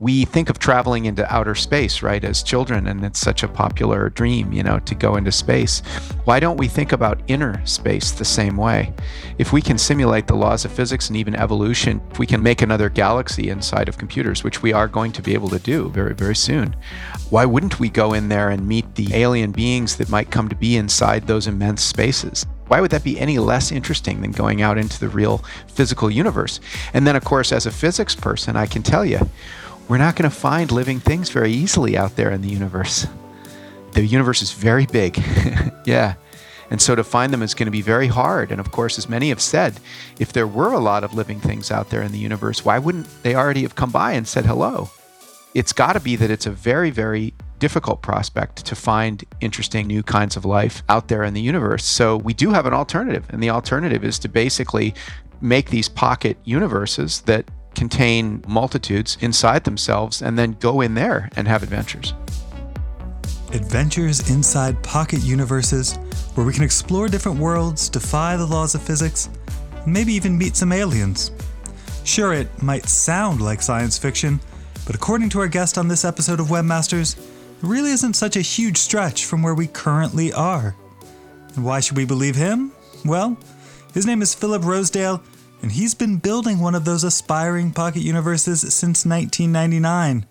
we think of traveling into outer space, right, as children, and it's such a popular dream, you know, to go into space. Why don't we think about inner space the same way? If we can simulate the laws of physics and even evolution, if we can make another galaxy inside of computers, which we are going to be able to do very, very soon, why wouldn't we go in there and meet the alien beings that might come to be inside those immense spaces? Why would that be any less interesting than going out into the real physical universe? And then, of course, as a physics person, I can tell you, we're not going to find living things very easily out there in the universe. The universe is very big. yeah. And so to find them is going to be very hard. And of course, as many have said, if there were a lot of living things out there in the universe, why wouldn't they already have come by and said hello? It's got to be that it's a very, very difficult prospect to find interesting new kinds of life out there in the universe. So we do have an alternative. And the alternative is to basically make these pocket universes that contain multitudes inside themselves and then go in there and have adventures. Adventures inside pocket universes where we can explore different worlds, defy the laws of physics, maybe even meet some aliens. Sure, it might sound like science fiction, but according to our guest on this episode of Webmasters, it really isn't such a huge stretch from where we currently are. And why should we believe him? Well, his name is Philip Rosedale, and he's been building one of those aspiring pocket universes since 1999.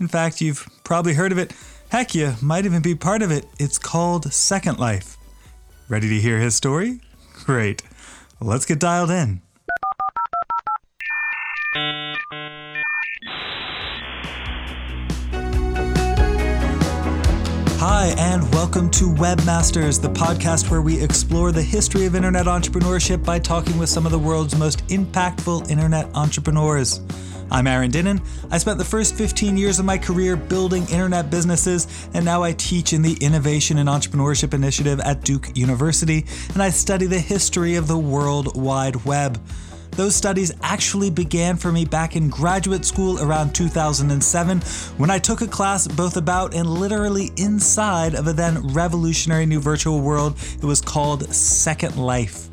In fact, you've probably heard of it. Heck, you might even be part of it. It's called Second Life. Ready to hear his story? Great. let's get dialed in. Hi, and welcome to Webmasters, the podcast where we explore the history of internet entrepreneurship by talking with some of the world's most impactful internet entrepreneurs. I'm Aaron Dinin. I spent the first 15 years of my career building internet businesses, and now I teach in the Innovation and Entrepreneurship Initiative at Duke University, and I study the history of the World Wide Web. Those studies actually began for me back in graduate school around 2007 when I took a class both about and literally inside of a then revolutionary new virtual world. It was called Second Life.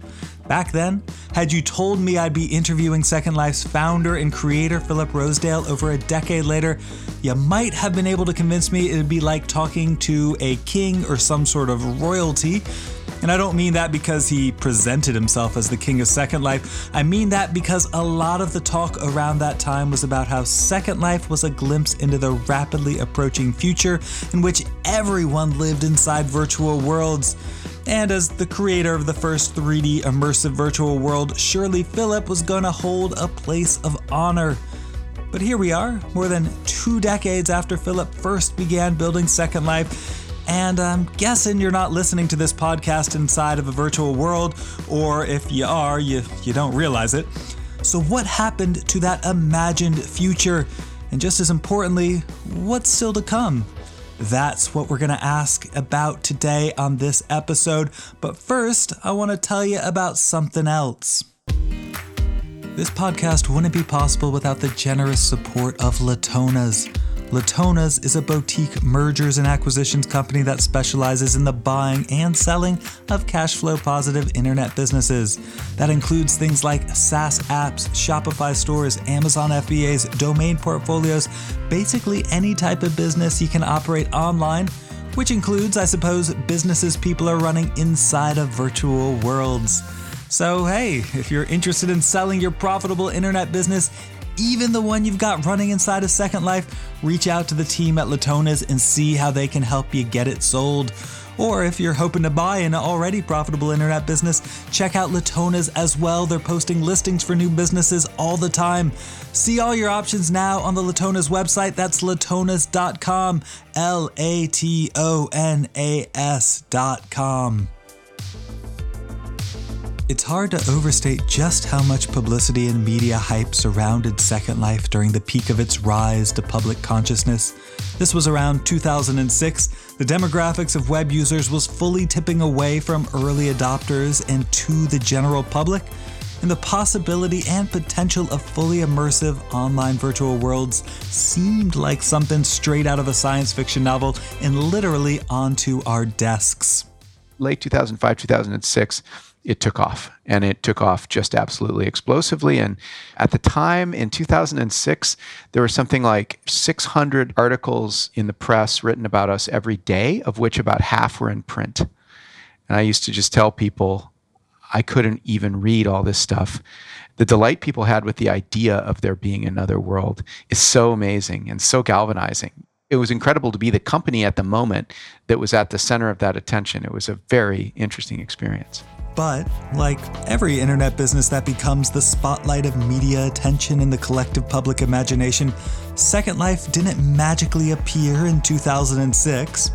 Back then, had you told me I'd be interviewing Second Life's founder and creator, Philip Rosedale, over a decade later, you might have been able to convince me it'd be like talking to a king or some sort of royalty. And I don't mean that because he presented himself as the king of Second Life. I mean that because a lot of the talk around that time was about how Second Life was a glimpse into the rapidly approaching future in which everyone lived inside virtual worlds. And as the creator of the first 3D immersive virtual world, surely Philip was going to hold a place of honor. But here we are, more than two decades after Philip first began building Second Life, and I'm guessing you're not listening to this podcast inside of a virtual world, or if you are, you, you don't realize it. So, what happened to that imagined future? And just as importantly, what's still to come? That's what we're going to ask about today on this episode. But first, I want to tell you about something else. This podcast wouldn't be possible without the generous support of Latonas. Latonas is a boutique mergers and acquisitions company that specializes in the buying and selling of cash flow positive internet businesses. That includes things like SaaS apps, Shopify stores, Amazon FBAs, domain portfolios, basically any type of business you can operate online, which includes, I suppose, businesses people are running inside of virtual worlds. So, hey, if you're interested in selling your profitable internet business, even the one you've got running inside of Second Life, reach out to the team at Latonas and see how they can help you get it sold. Or if you're hoping to buy an already profitable internet business, check out Latonas as well. They're posting listings for new businesses all the time. See all your options now on the Latonas website. That's latonas.com. L A T O N A S.com. It's hard to overstate just how much publicity and media hype surrounded Second Life during the peak of its rise to public consciousness. This was around 2006. The demographics of web users was fully tipping away from early adopters and to the general public, and the possibility and potential of fully immersive online virtual worlds seemed like something straight out of a science fiction novel and literally onto our desks. Late 2005, 2006 it took off and it took off just absolutely explosively. And at the time in 2006, there were something like 600 articles in the press written about us every day, of which about half were in print. And I used to just tell people I couldn't even read all this stuff. The delight people had with the idea of there being another world is so amazing and so galvanizing. It was incredible to be the company at the moment that was at the center of that attention. It was a very interesting experience. But, like every internet business that becomes the spotlight of media attention in the collective public imagination, Second Life didn't magically appear in 2006.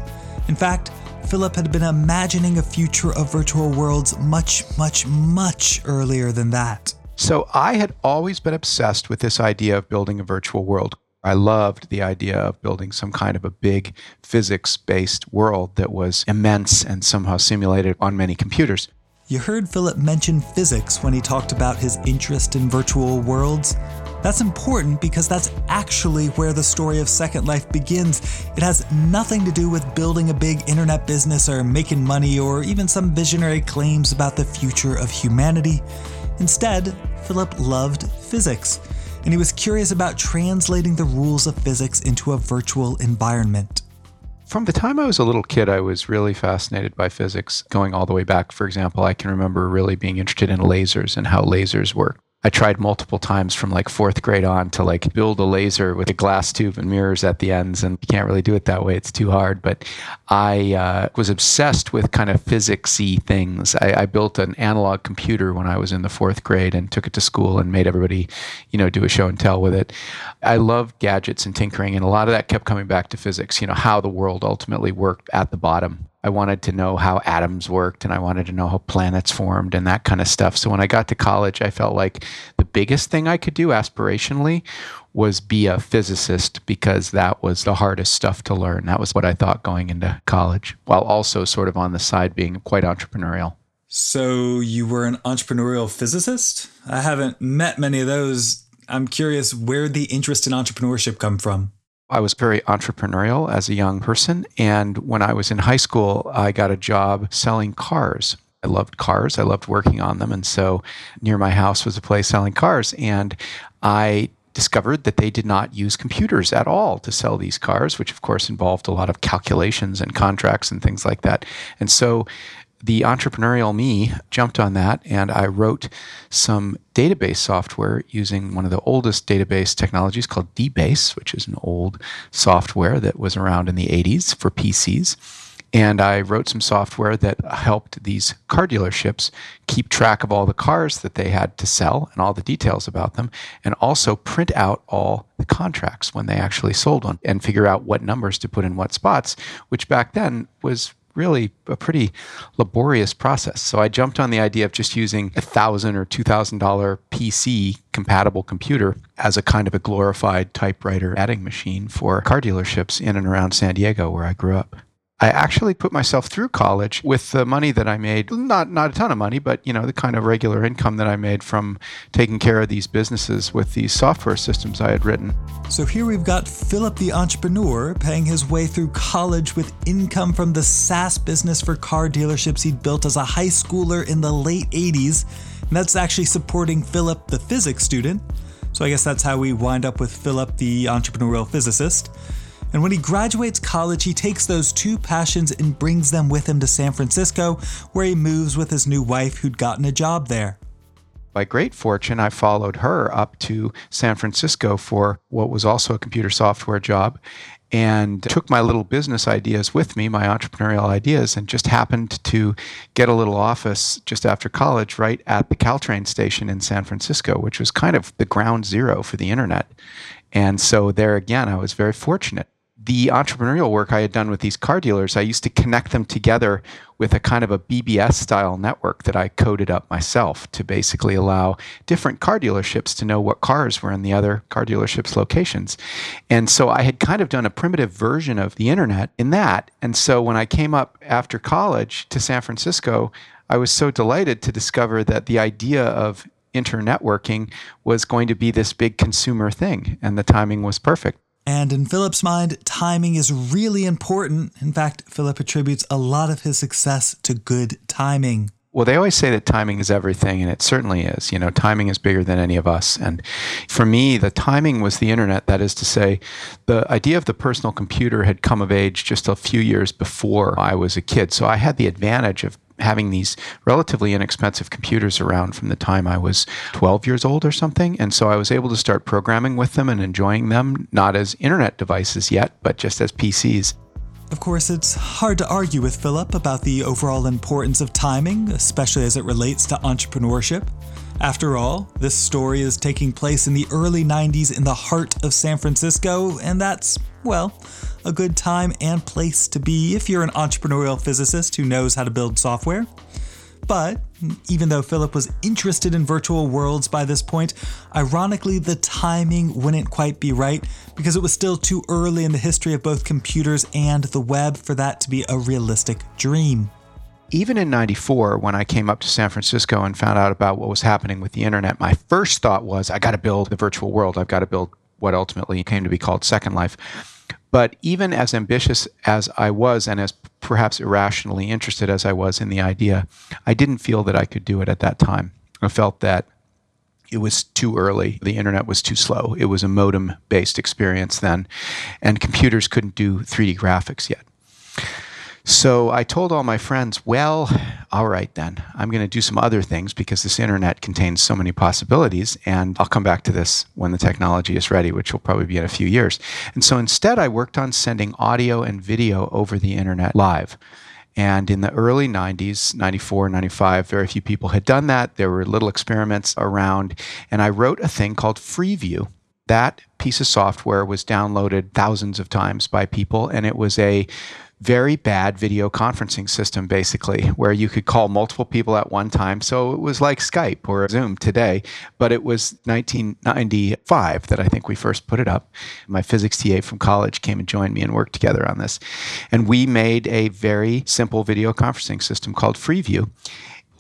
In fact, Philip had been imagining a future of virtual worlds much, much, much earlier than that. So I had always been obsessed with this idea of building a virtual world. I loved the idea of building some kind of a big physics based world that was immense and somehow simulated on many computers. You heard Philip mention physics when he talked about his interest in virtual worlds. That's important because that's actually where the story of Second Life begins. It has nothing to do with building a big internet business or making money or even some visionary claims about the future of humanity. Instead, Philip loved physics, and he was curious about translating the rules of physics into a virtual environment from the time I was a little kid, I was really fascinated by physics. Going all the way back, for example, I can remember really being interested in lasers and how lasers work. I tried multiple times from like fourth grade on to like build a laser with a glass tube and mirrors at the ends, and you can't really do it that way. It's too hard. But I uh, was obsessed with kind of physicsy things. I, I, built an analog computer when I was in the fourth grade and took it to school and made everybody, you know, do a show and tell with it. I loved gadgets and tinkering, and a lot of that kept coming back to physics. You know, how the world ultimately worked at the bottom I wanted to know how atoms worked and I wanted to know how planets formed and that kind of stuff. So when I got to college, I felt like the biggest thing I could do aspirationally was be a physicist because that was the hardest stuff to learn. That was what I thought going into college, while also sort of on the side being quite entrepreneurial. So you were an entrepreneurial physicist? I haven't met many of those. I'm curious where the interest in entrepreneurship come from. I was very entrepreneurial as a young person. And when I was in high school, I got a job selling cars. I loved cars. I loved working on them. And so near my house was a place selling cars. And I discovered that they did not use computers at all to sell these cars, which of course involved a lot of calculations and contracts and things like that. And so the entrepreneurial me jumped on that and I wrote some database software using one of the oldest database technologies called DBase, which is an old software that was around in the 80s for PCs. And I wrote some software that helped these car dealerships keep track of all the cars that they had to sell and all the details about them, and also print out all the contracts when they actually sold one and figure out what numbers to put in what spots, which back then was really a pretty laborious process. So I jumped on the idea of just using a thousand or two thousand dollar PC compatible computer as a kind of a glorified typewriter adding machine for car dealerships in and around San Diego where I grew up. I actually put myself through college with the money that I made, not not a ton of money, but you know, the kind of regular income that I made from taking care of these businesses with these software systems I had written. So here we've got Philip the entrepreneur paying his way through college with income from the SaaS business for car dealerships he'd built as a high schooler in the late 80s. And that's actually supporting Philip the physics student. So I guess that's how we wind up with Philip the entrepreneurial physicist. And when he graduates college, he takes those two passions and brings them with him to San Francisco, where he moves with his new wife who'd gotten a job there. By great fortune, I followed her up to San Francisco for what was also a computer software job and took my little business ideas with me, my entrepreneurial ideas, and just happened to get a little office just after college right at the Caltrain station in San Francisco, which was kind of the ground zero for the internet. And so there again, I was very fortunate the entrepreneurial work I had done with these car dealers, I used to connect them together with a kind of a BBS style network that I coded up myself to basically allow different car dealerships to know what cars were in the other car dealerships' locations. And so I had kind of done a primitive version of the internet in that. And so when I came up after college to San Francisco, I was so delighted to discover that the idea of internetworking was going to be this big consumer thing, and the timing was perfect. And in Philip's mind, timing is really important. In fact, Philip attributes a lot of his success to good timing. Well, they always say that timing is everything, and it certainly is. You know, timing is bigger than any of us. And for me, the timing was the internet. That is to say, the idea of the personal computer had come of age just a few years before I was a kid. So I had the advantage of having these relatively inexpensive computers around from the time I was 12 years old or something. And so I was able to start programming with them and enjoying them, not as internet devices yet, but just as PCs. Of course, it's hard to argue with Philip about the overall importance of timing, especially as it relates to entrepreneurship. After all, this story is taking place in the early 90s in the heart of San Francisco, and that's, well, a good time and place to be if you're an entrepreneurial physicist who knows how to build software. But even though Philip was interested in virtual worlds by this point, ironically, the timing wouldn't quite be right because it was still too early in the history of both computers and the web for that to be a realistic dream. Even in 94, when I came up to San Francisco and found out about what was happening with the internet, my first thought was, I got to build the virtual world. I've got to build what ultimately came to be called Second Life. But even as ambitious as I was, and as perhaps irrationally interested as I was in the idea, I didn't feel that I could do it at that time. I felt that it was too early. The internet was too slow. It was a modem based experience then, and computers couldn't do 3D graphics yet. So I told all my friends, well, all right then, I'm going to do some other things because this internet contains so many possibilities. And I'll come back to this when the technology is ready, which will probably be in a few years. And so instead, I worked on sending audio and video over the internet live. And in the early 90s, 94, 95, very few people had done that. There were little experiments around. And I wrote a thing called FreeVue. That piece of software was downloaded thousands of times by people, and it was a very bad video conferencing system, basically, where you could call multiple people at one time. So it was like Skype or Zoom today, but it was 1995 that I think we first put it up. My physics TA from college came and joined me and worked together on this. And we made a very simple video conferencing system called FreeVue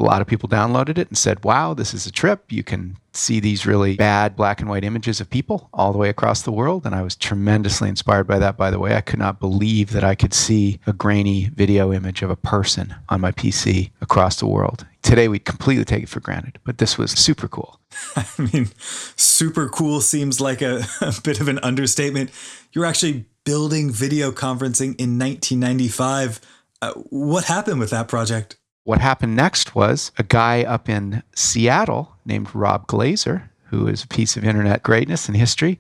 a lot of people downloaded it and said, wow, this is a trip. You can see these really bad black and white images of people all the way across the world. And I was tremendously inspired by that, by the way. I could not believe that I could see a grainy video image of a person on my PC across the world. Today, we completely take it for granted, but this was super cool. I mean, super cool seems like a, a bit of an understatement. You're actually building video conferencing in 1995. Uh, what happened with that project? What happened next was a guy up in Seattle named Rob Glaser, who is a piece of internet greatness and history,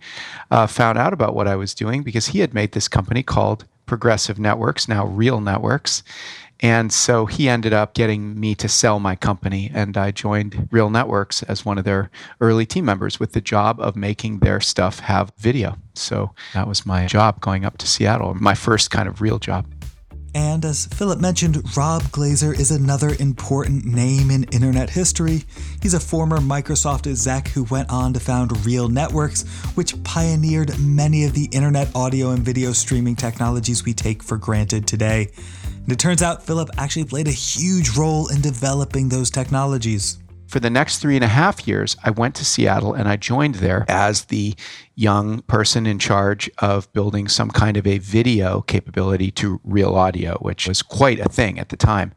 uh, found out about what I was doing because he had made this company called Progressive Networks, now Real Networks. And so he ended up getting me to sell my company, and I joined Real Networks as one of their early team members with the job of making their stuff have video. So that was my job going up to Seattle, my first kind of real job. And as Philip mentioned, Rob Glaser is another important name in internet history. He's a former Microsoft exec who went on to found Real Networks, which pioneered many of the internet audio and video streaming technologies we take for granted today. And it turns out Philip actually played a huge role in developing those technologies for the next three and a half years, I went to Seattle and I joined there as the young person in charge of building some kind of a video capability to real audio, which was quite a thing at the time.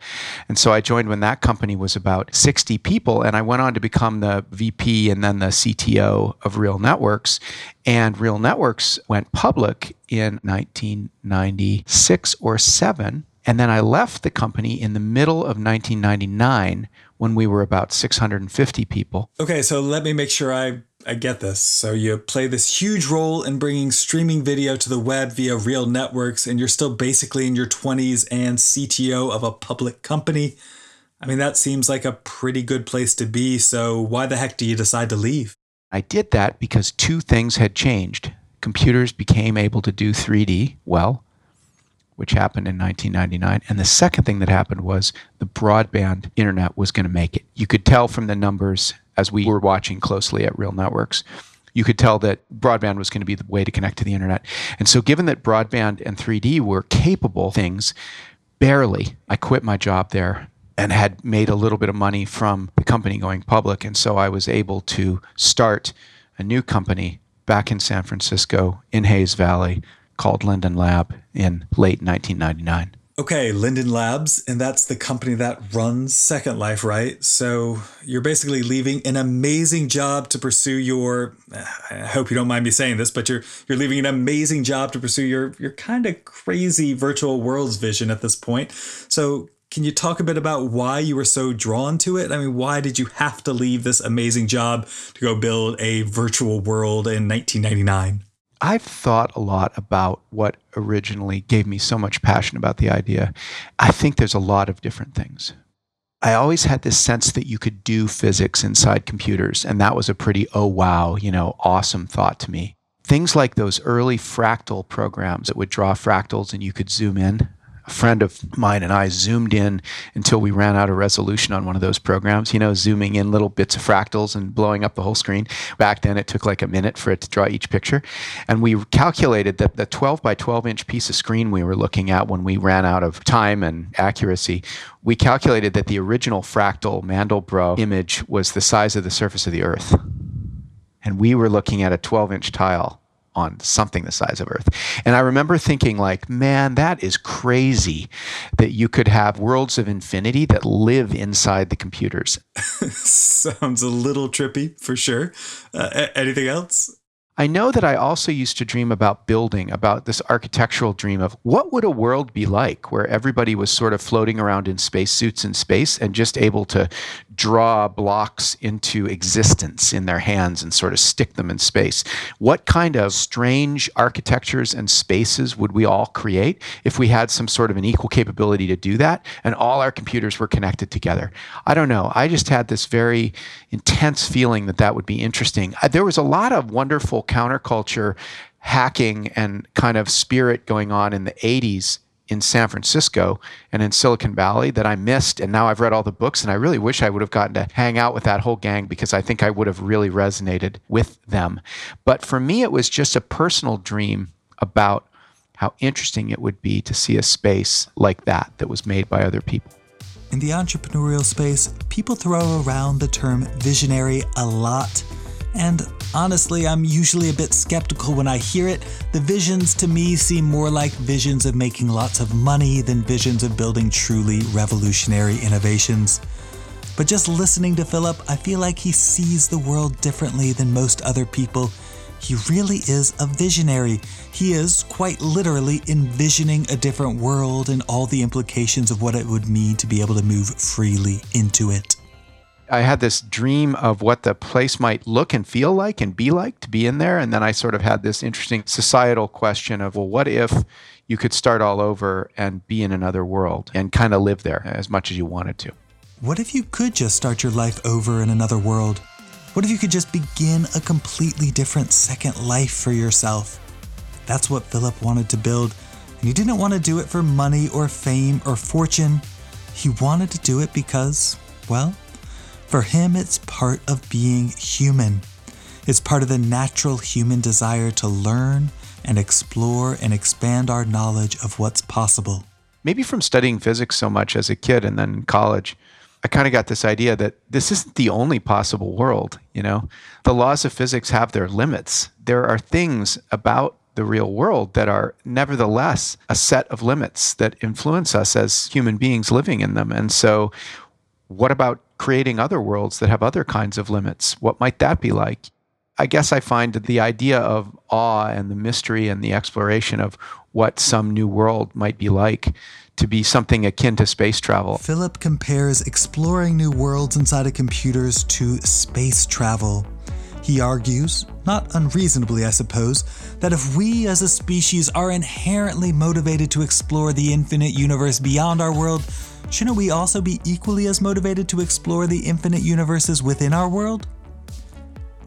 And so I joined when that company was about 60 people, and I went on to become the VP and then the CTO of Real Networks. And Real Networks went public in 1996 or 7. And then I left the company in the middle of 1999 when we were about 650 people. Okay, so let me make sure I, I get this. So you play this huge role in bringing streaming video to the web via real networks, and you're still basically in your 20s and CTO of a public company. I mean, that seems like a pretty good place to be. So why the heck do you decide to leave? I did that because two things had changed. Computers became able to do 3D well, which happened in 1999. And the second thing that happened was the broadband internet was going to make it. You could tell from the numbers as we were watching closely at Real Networks. You could tell that broadband was going to be the way to connect to the internet. And so, given that broadband and 3D were capable things, barely, I quit my job there and had made a little bit of money from the company going public. And so I was able to start a new company back in San Francisco in Hayes Valley called Linden Lab in late 1999. Okay, Linden Labs, and that's the company that runs Second Life, right? So you're basically leaving an amazing job to pursue your I hope you don't mind me saying this, but you're you're leaving an amazing job to pursue your your kind of crazy virtual worlds vision at this point. So can you talk a bit about why you were so drawn to it? I mean, why did you have to leave this amazing job to go build a virtual world in 1999? I've thought a lot about what originally gave me so much passion about the idea. I think there's a lot of different things. I always had this sense that you could do physics inside computers, and that was a pretty, oh wow, you know, awesome thought to me. Things like those early fractal programs that would draw fractals and you could zoom in a friend of mine and I zoomed in until we ran out of resolution on one of those programs, you know, zooming in little bits of fractals and blowing up the whole screen. Back then, it took like a minute for it to draw each picture. And we calculated that the 12 by 12 inch piece of screen we were looking at when we ran out of time and accuracy, we calculated that the original fractal Mandelbrot image was the size of the surface of the Earth. And we were looking at a 12 inch tile on something the size of Earth. And I remember thinking, like, man, that is crazy that you could have worlds of infinity that live inside the computers. Sounds a little trippy for sure. Uh, anything else? I know that I also used to dream about building, about this architectural dream of what would a world be like where everybody was sort of floating around in spacesuits in space and just able to draw blocks into existence in their hands and sort of stick them in space. What kind of strange architectures and spaces would we all create if we had some sort of an equal capability to do that and all our computers were connected together? I don't know. I just had this very intense feeling that that would be interesting. Uh, there was a lot of wonderful counterculture hacking and kind of spirit going on in the 80s in San Francisco and in Silicon Valley that I missed. And now I've read all the books, and I really wish I would have gotten to hang out with that whole gang because I think I would have really resonated with them. But for me, it was just a personal dream about how interesting it would be to see a space like that that was made by other people. In the entrepreneurial space, people throw around the term visionary a lot. And honestly, I'm usually a bit skeptical when I hear it. The visions to me seem more like visions of making lots of money than visions of building truly revolutionary innovations. But just listening to Philip, I feel like he sees the world differently than most other people. He really is a visionary. He is, quite literally, envisioning a different world and all the implications of what it would mean to be able to move freely into it. I had this dream of what the place might look and feel like and be like to be in there. And then I sort of had this interesting societal question of, well, what if you could start all over and be in another world and kind of live there as much as you wanted to? What if you could just start your life over in another world? What if you could just begin a completely different second life for yourself? That's what Philip wanted to build. And he didn't want to do it for money or fame or fortune. He wanted to do it because, well, for him, it's part of being human. It's part of the natural human desire to learn and explore and expand our knowledge of what's possible. Maybe from studying physics so much as a kid and then in college, I kind of got this idea that this isn't the only possible world, you know. The laws of physics have their limits. There are things about the real world that are nevertheless a set of limits that influence us as human beings living in them. And so what about creating other worlds that have other kinds of limits? What might that be like? I guess I find that the idea of awe and the mystery and the exploration of what some new world might be like to be something akin to space travel. Philip compares exploring new worlds inside of computers to space travel. He argues, not unreasonably, I suppose, that if we as a species are inherently motivated to explore the infinite universe beyond our world, shouldn't we also be equally as motivated to explore the infinite universes within our world?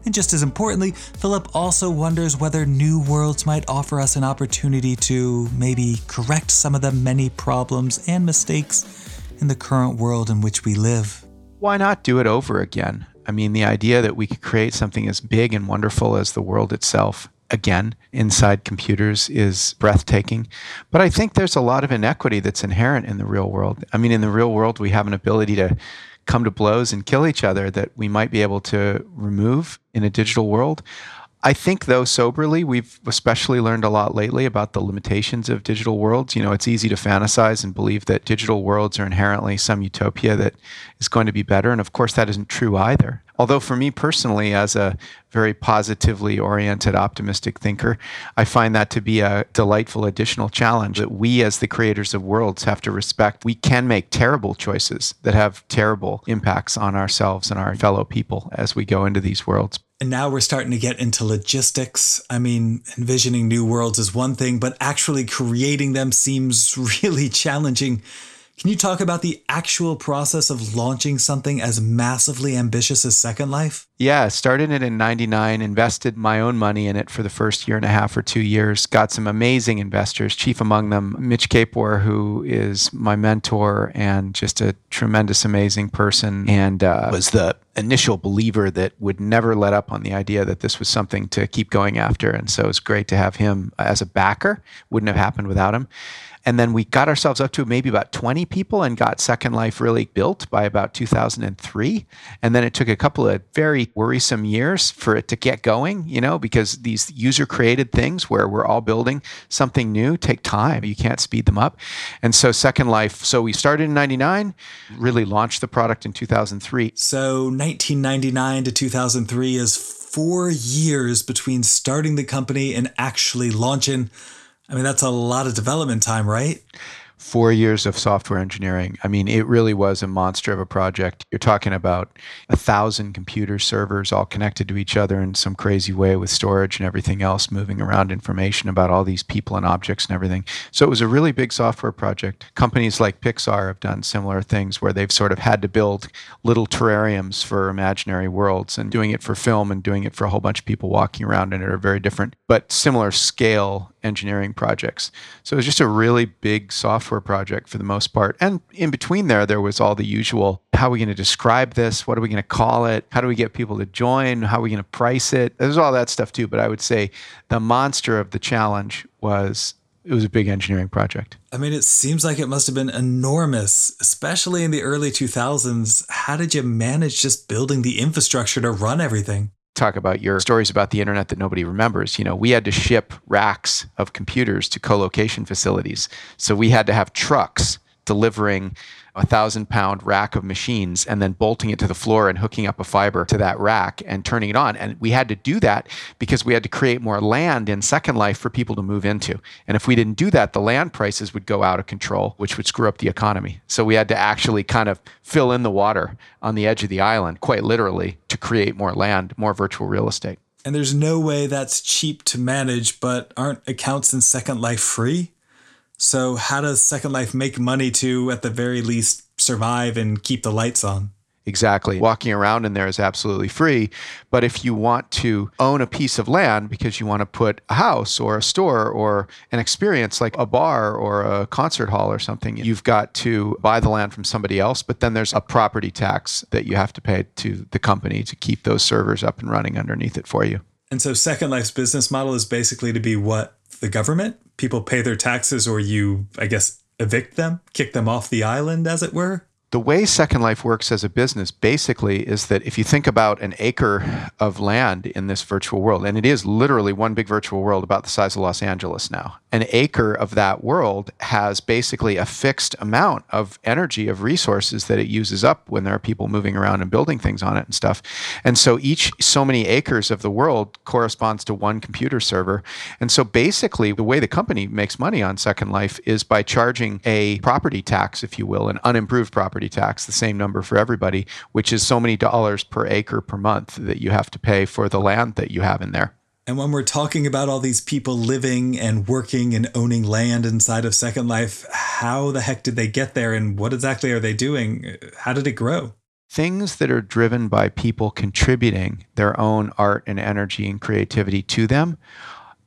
And just as importantly, Philip also wonders whether new worlds might offer us an opportunity to maybe correct some of the many problems and mistakes in the current world in which we live. Why not do it over again? I mean, the idea that we could create something as big and wonderful as the world itself again inside computers is breathtaking. But I think there's a lot of inequity that's inherent in the real world. I mean, in the real world, we have an ability to come to blows and kill each other that we might be able to remove in a digital world. I think, though, soberly, we've especially learned a lot lately about the limitations of digital worlds. You know, it's easy to fantasize and believe that digital worlds are inherently some utopia that is going to be better. And of course, that isn't true either. Although, for me personally, as a very positively oriented, optimistic thinker, I find that to be a delightful additional challenge that we, as the creators of worlds, have to respect. We can make terrible choices that have terrible impacts on ourselves and our fellow people as we go into these worlds. And now we're starting to get into logistics. I mean, envisioning new worlds is one thing, but actually creating them seems really challenging. Can you talk about the actual process of launching something as massively ambitious as Second Life? Yeah, started it in 99, invested my own money in it for the first year and a half or two years, got some amazing investors, chief among them Mitch Kapor, who is my mentor and just a tremendous, amazing person, and uh, was the initial believer that would never let up on the idea that this was something to keep going after. And so it's great to have him as a backer. Wouldn't have happened without him. And then we got ourselves up to maybe about 20 people and got Second Life really built by about 2003. And then it took a couple of very worrisome years for it to get going, you know, because these user created things where we're all building something new take time. You can't speed them up. And so Second Life, so we started in 99, really launched the product in 2003. So 1999 to 2003 is four years between starting the company and actually launching I mean, that's a lot of development time, right? Four years of software engineering. I mean, it really was a monster of a project. You're talking about a thousand computer servers all connected to each other in some crazy way with storage and everything else, moving around information about all these people and objects and everything. So it was a really big software project. Companies like Pixar have done similar things where they've sort of had to build little terrariums for imaginary worlds and doing it for film and doing it for a whole bunch of people walking around in it are very different, but similar scale engineering projects. So it was just a really big software project for the most part. And in between there, there was all the usual how are we going to describe this? What are we going to call it? How do we get people to join? How are we going to price it? There's all that stuff too. But I would say the monster of the challenge was it was a big engineering project. I mean, it seems like it must have been enormous, especially in the early 2000s. How did you manage just building the infrastructure to run everything? Talk about your stories about the internet that nobody remembers. You know, we had to ship racks of computers to co-location facilities. So we had to have trucks delivering a thousand pound rack of machines and then bolting it to the floor and hooking up a fiber to that rack and turning it on. And we had to do that because we had to create more land in Second Life for people to move into. And if we didn't do that, the land prices would go out of control, which would screw up the economy. So we had to actually kind of fill in the water on the edge of the island, quite literally, to create more land, more virtual real estate. And there's no way that's cheap to manage, but aren't accounts in Second Life free? So, how does Second Life make money to, at the very least, survive and keep the lights on? Exactly. Walking around in there is absolutely free. But if you want to own a piece of land because you want to put a house or a store or an experience like a bar or a concert hall or something, you've got to buy the land from somebody else. But then there's a property tax that you have to pay to the company to keep those servers up and running underneath it for you. And so Second Life's business model is basically to be what? The government? people pay their taxes or you, I guess, evict them, kick them off the island, as it were? The way Second Life works as a business basically is that if you think about an acre of land in this virtual world, and it is literally one big virtual world about the size of Los Angeles now, an acre of that world has basically a fixed amount of energy, of resources that it uses up when there are people moving around and building things on it and stuff. And so each so many acres of the world corresponds to one computer server. And so basically, the way the company makes money on Second Life is by charging a property tax, if you will, an unimproved property property tax, the same number for everybody, which is so many dollars per acre per month that you have to pay for the land that you have in there. And when we're talking about all these people living and working and owning land inside of Second Life, how the heck did they get there and what exactly are they doing? How did it grow? Things that are driven by people contributing their own art and energy and creativity to them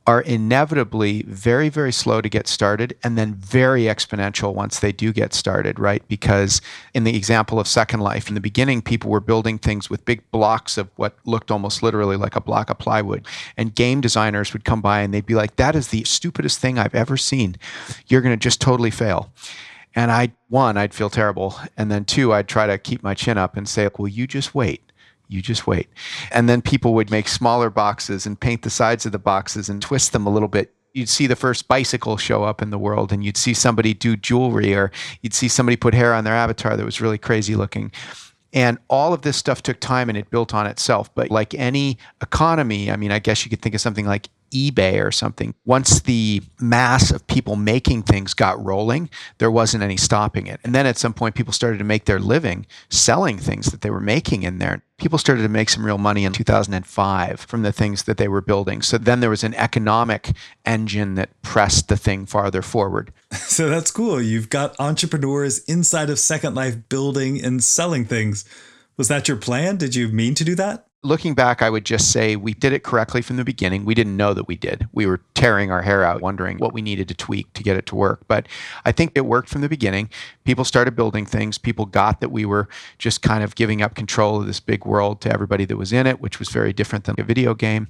are inevitably very, very slow to get started and then very exponential once they do get started, right? Because in the example of Second Life, in the beginning, people were building things with big blocks of what looked almost literally like a block of plywood. And game designers would come by and they'd be like, that is the stupidest thing I've ever seen. You're going to just totally fail. And I, one, I'd feel terrible. And then two, I'd try to keep my chin up and say, well, you just wait You just wait. And then people would make smaller boxes and paint the sides of the boxes and twist them a little bit you'd see the first bicycle show up in the world and you'd see somebody do jewelry or you'd see somebody put hair on their avatar that was really crazy looking and all of this stuff took time and it built on itself. But like any economy, I mean, I guess you could think of something like eBay or something. Once the mass of people making things got rolling, there wasn't any stopping it. And then at some point, people started to make their living selling things that they were making in there. People started to make some real money in 2005 from the things that they were building. So then there was an economic engine that pressed the thing farther forward. So that's cool. You've got entrepreneurs inside of Second Life building and selling things. Was that your plan? Did you mean to do that? Looking back, I would just say we did it correctly from the beginning. We didn't know that we did. We were tearing our hair out, wondering what we needed to tweak to get it to work. But I think it worked from the beginning. People started building things. People got that we were just kind of giving up control of this big world to everybody that was in it, which was very different than a video game.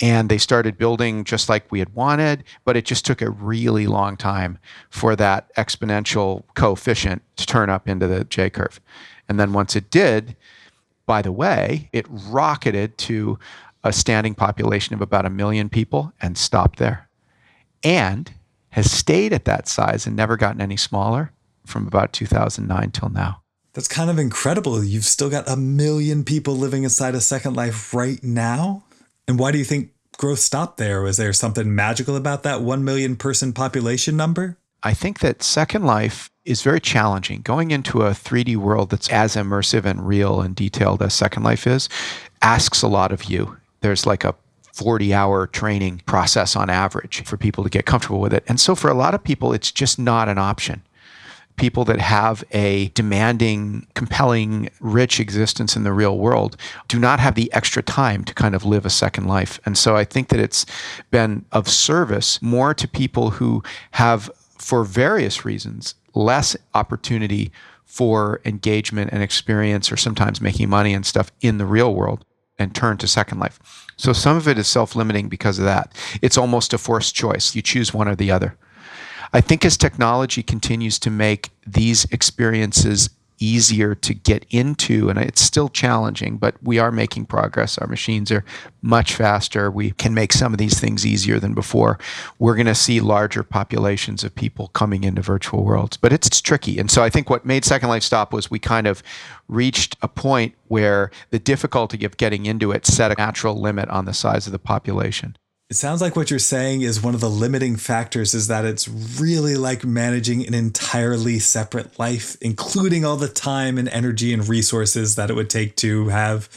And they started building just like we had wanted, but it just took a really long time for that exponential coefficient to turn up into the J curve. And then once it did, by the way, it rocketed to a standing population of about a million people and stopped there. And has stayed at that size and never gotten any smaller from about 2009 till now. That's kind of incredible. You've still got a million people living inside a Second Life right now. And why do you think growth stopped there? Was there something magical about that 1 million person population number? I think that Second Life is very challenging. Going into a 3D world that's as immersive and real and detailed as Second Life is asks a lot of you. There's like a 40 hour training process on average for people to get comfortable with it. And so for a lot of people, it's just not an option. People that have a demanding, compelling, rich existence in the real world do not have the extra time to kind of live a second life. And so I think that it's been of service more to people who have for various reasons, less opportunity for engagement and experience or sometimes making money and stuff in the real world and turn to Second Life. So some of it is self limiting because of that. It's almost a forced choice. You choose one or the other. I think as technology continues to make these experiences easier to get into and it's still challenging but we are making progress. Our machines are much faster. We can make some of these things easier than before. We're going to see larger populations of people coming into virtual worlds but it's, tricky. And so i think what made second life stop was we kind of reached a point where the difficulty of getting into it set a natural limit on the size of the population it sounds like what you're saying is one of the limiting factors is that it's really like managing an entirely separate life, including all the time and energy and resources that it would take to have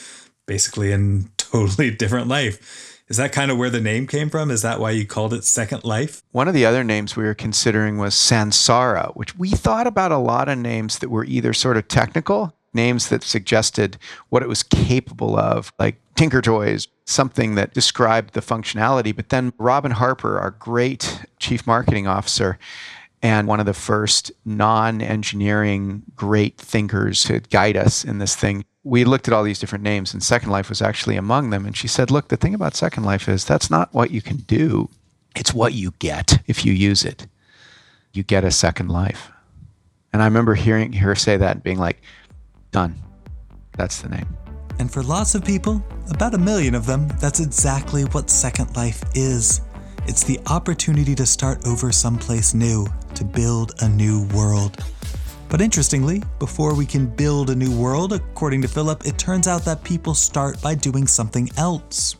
basically a totally different life. Is that kind of where the name came from? Is that why you called it Second Life? One of the other names we were considering was Sansara, which we thought about a lot of names that were either sort of technical names that suggested what it was capable of, like Tinker Toys, something that described the functionality. But then Robin Harper, our great chief marketing officer, and one of the first non engineering great thinkers to guide us in this thing. We looked at all these different names, and Second Life was actually among them. And she said, Look, the thing about Second Life is that's not what you can do, it's what you get if you use it. You get a second life. And I remember hearing her say that and being like, Done. That's the name. And for lots of people, about a million of them, that's exactly what Second Life is. It's the opportunity to start over someplace new, to build a new world. But interestingly, before we can build a new world, according to Philip, it turns out that people start by doing something else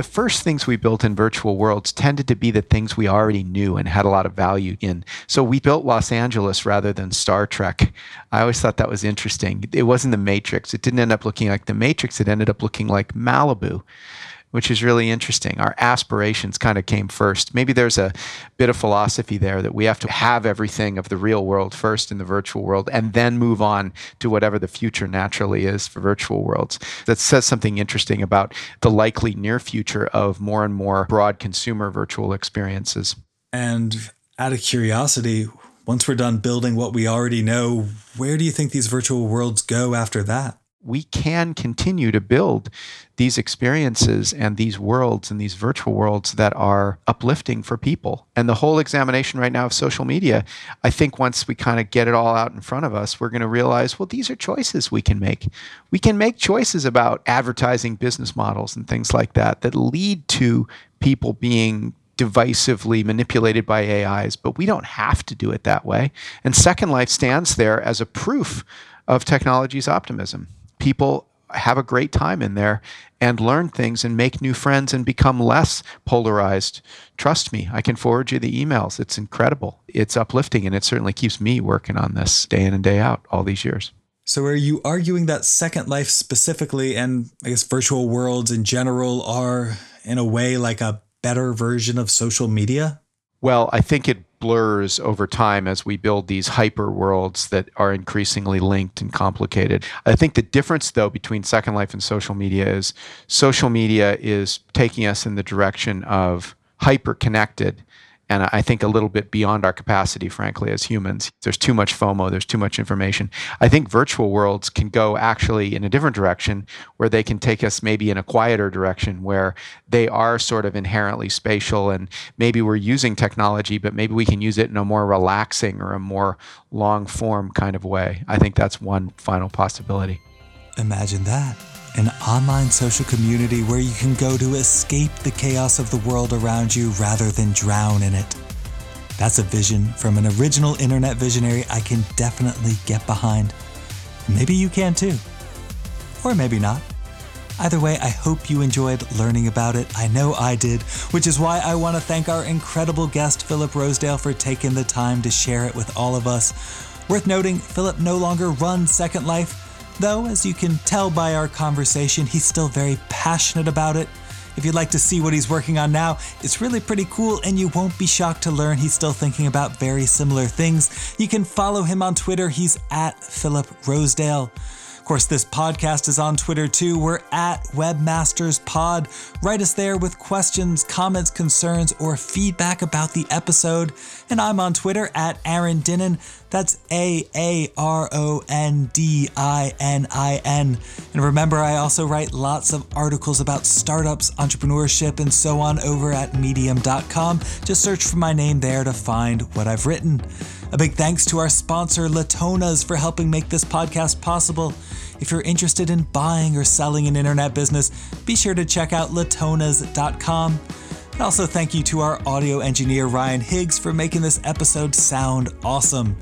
the first things we built in virtual worlds tended to be the things we already knew and had a lot of value in. So we built Los Angeles rather than Star Trek. I always thought that was interesting. It wasn't the Matrix. It didn't end up looking like the Matrix. It ended up looking like Malibu which is really interesting. Our aspirations kind of came first. Maybe there's a bit of philosophy there that we have to have everything of the real world first in the virtual world and then move on to whatever the future naturally is for virtual worlds. That says something interesting about the likely near future of more and more broad consumer virtual experiences. And out of curiosity, once we're done building what we already know, where do you think these virtual worlds go after that? We can continue to build these experiences and these worlds and these virtual worlds that are uplifting for people. And the whole examination right now of social media, I think once we kind of get it all out in front of us, we're going to realize, well, these are choices we can make. We can make choices about advertising business models and things like that that lead to people being divisively manipulated by AIs, but we don't have to do it that way. And Second Life stands there as a proof of technology's optimism people have a great time in there and learn things and make new friends and become less polarized. Trust me, I can forward you the emails. It's incredible. It's uplifting and it certainly keeps me working on this day in and day out all these years. So, are you arguing that Second Life specifically, and I guess virtual worlds in general, are in a way like a better version of social media? Well, I think it blurs over time as we build these hyper worlds that are increasingly linked and complicated. I think the difference, though, between Second Life and social media is social media is taking us in the direction of hyper connected and I think a little bit beyond our capacity, frankly, as humans. There's too much FOMO, there's too much information. I think virtual worlds can go actually in a different direction where they can take us maybe in a quieter direction where they are sort of inherently spatial and maybe we're using technology, but maybe we can use it in a more relaxing or a more long form kind of way. I think that's one final possibility. Imagine that an online social community where you can go to escape the chaos of the world around you rather than drown in it. That's a vision from an original internet visionary I can definitely get behind. Maybe you can too. Or maybe not. Either way, I hope you enjoyed learning about it. I know I did, which is why I want to thank our incredible guest, Philip Rosedale, for taking the time to share it with all of us. Worth noting, Philip no longer runs Second Life Though, as you can tell by our conversation, he's still very passionate about it. If you'd like to see what he's working on now, it's really pretty cool, and you won't be shocked to learn he's still thinking about very similar things. You can follow him on Twitter. He's at Philip Rosedale course, this podcast is on Twitter too. We're at WebmastersPod. Write us there with questions, comments, concerns, or feedback about the episode. And I'm on Twitter at Aaron Dinin. That's A A R O N D I N I N. And remember, I also write lots of articles about startups, entrepreneurship, and so on over at medium.com. Just search for my name there to find what I've written. A big thanks to our sponsor, Latona's, for helping make this podcast possible. If you're interested in buying or selling an internet business, be sure to check out latonas.com. And also, thank you to our audio engineer, Ryan Higgs, for making this episode sound awesome.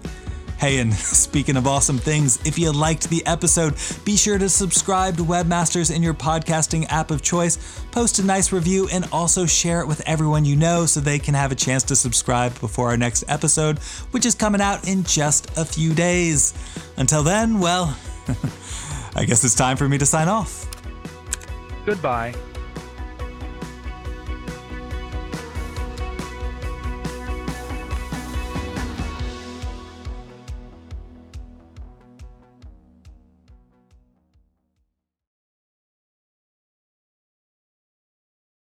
Hey, and speaking of awesome things, if you liked the episode, be sure to subscribe to Webmasters in your podcasting app of choice, post a nice review, and also share it with everyone you know so they can have a chance to subscribe before our next episode, which is coming out in just a few days. Until then, well, I guess it's time for me to sign off. Goodbye.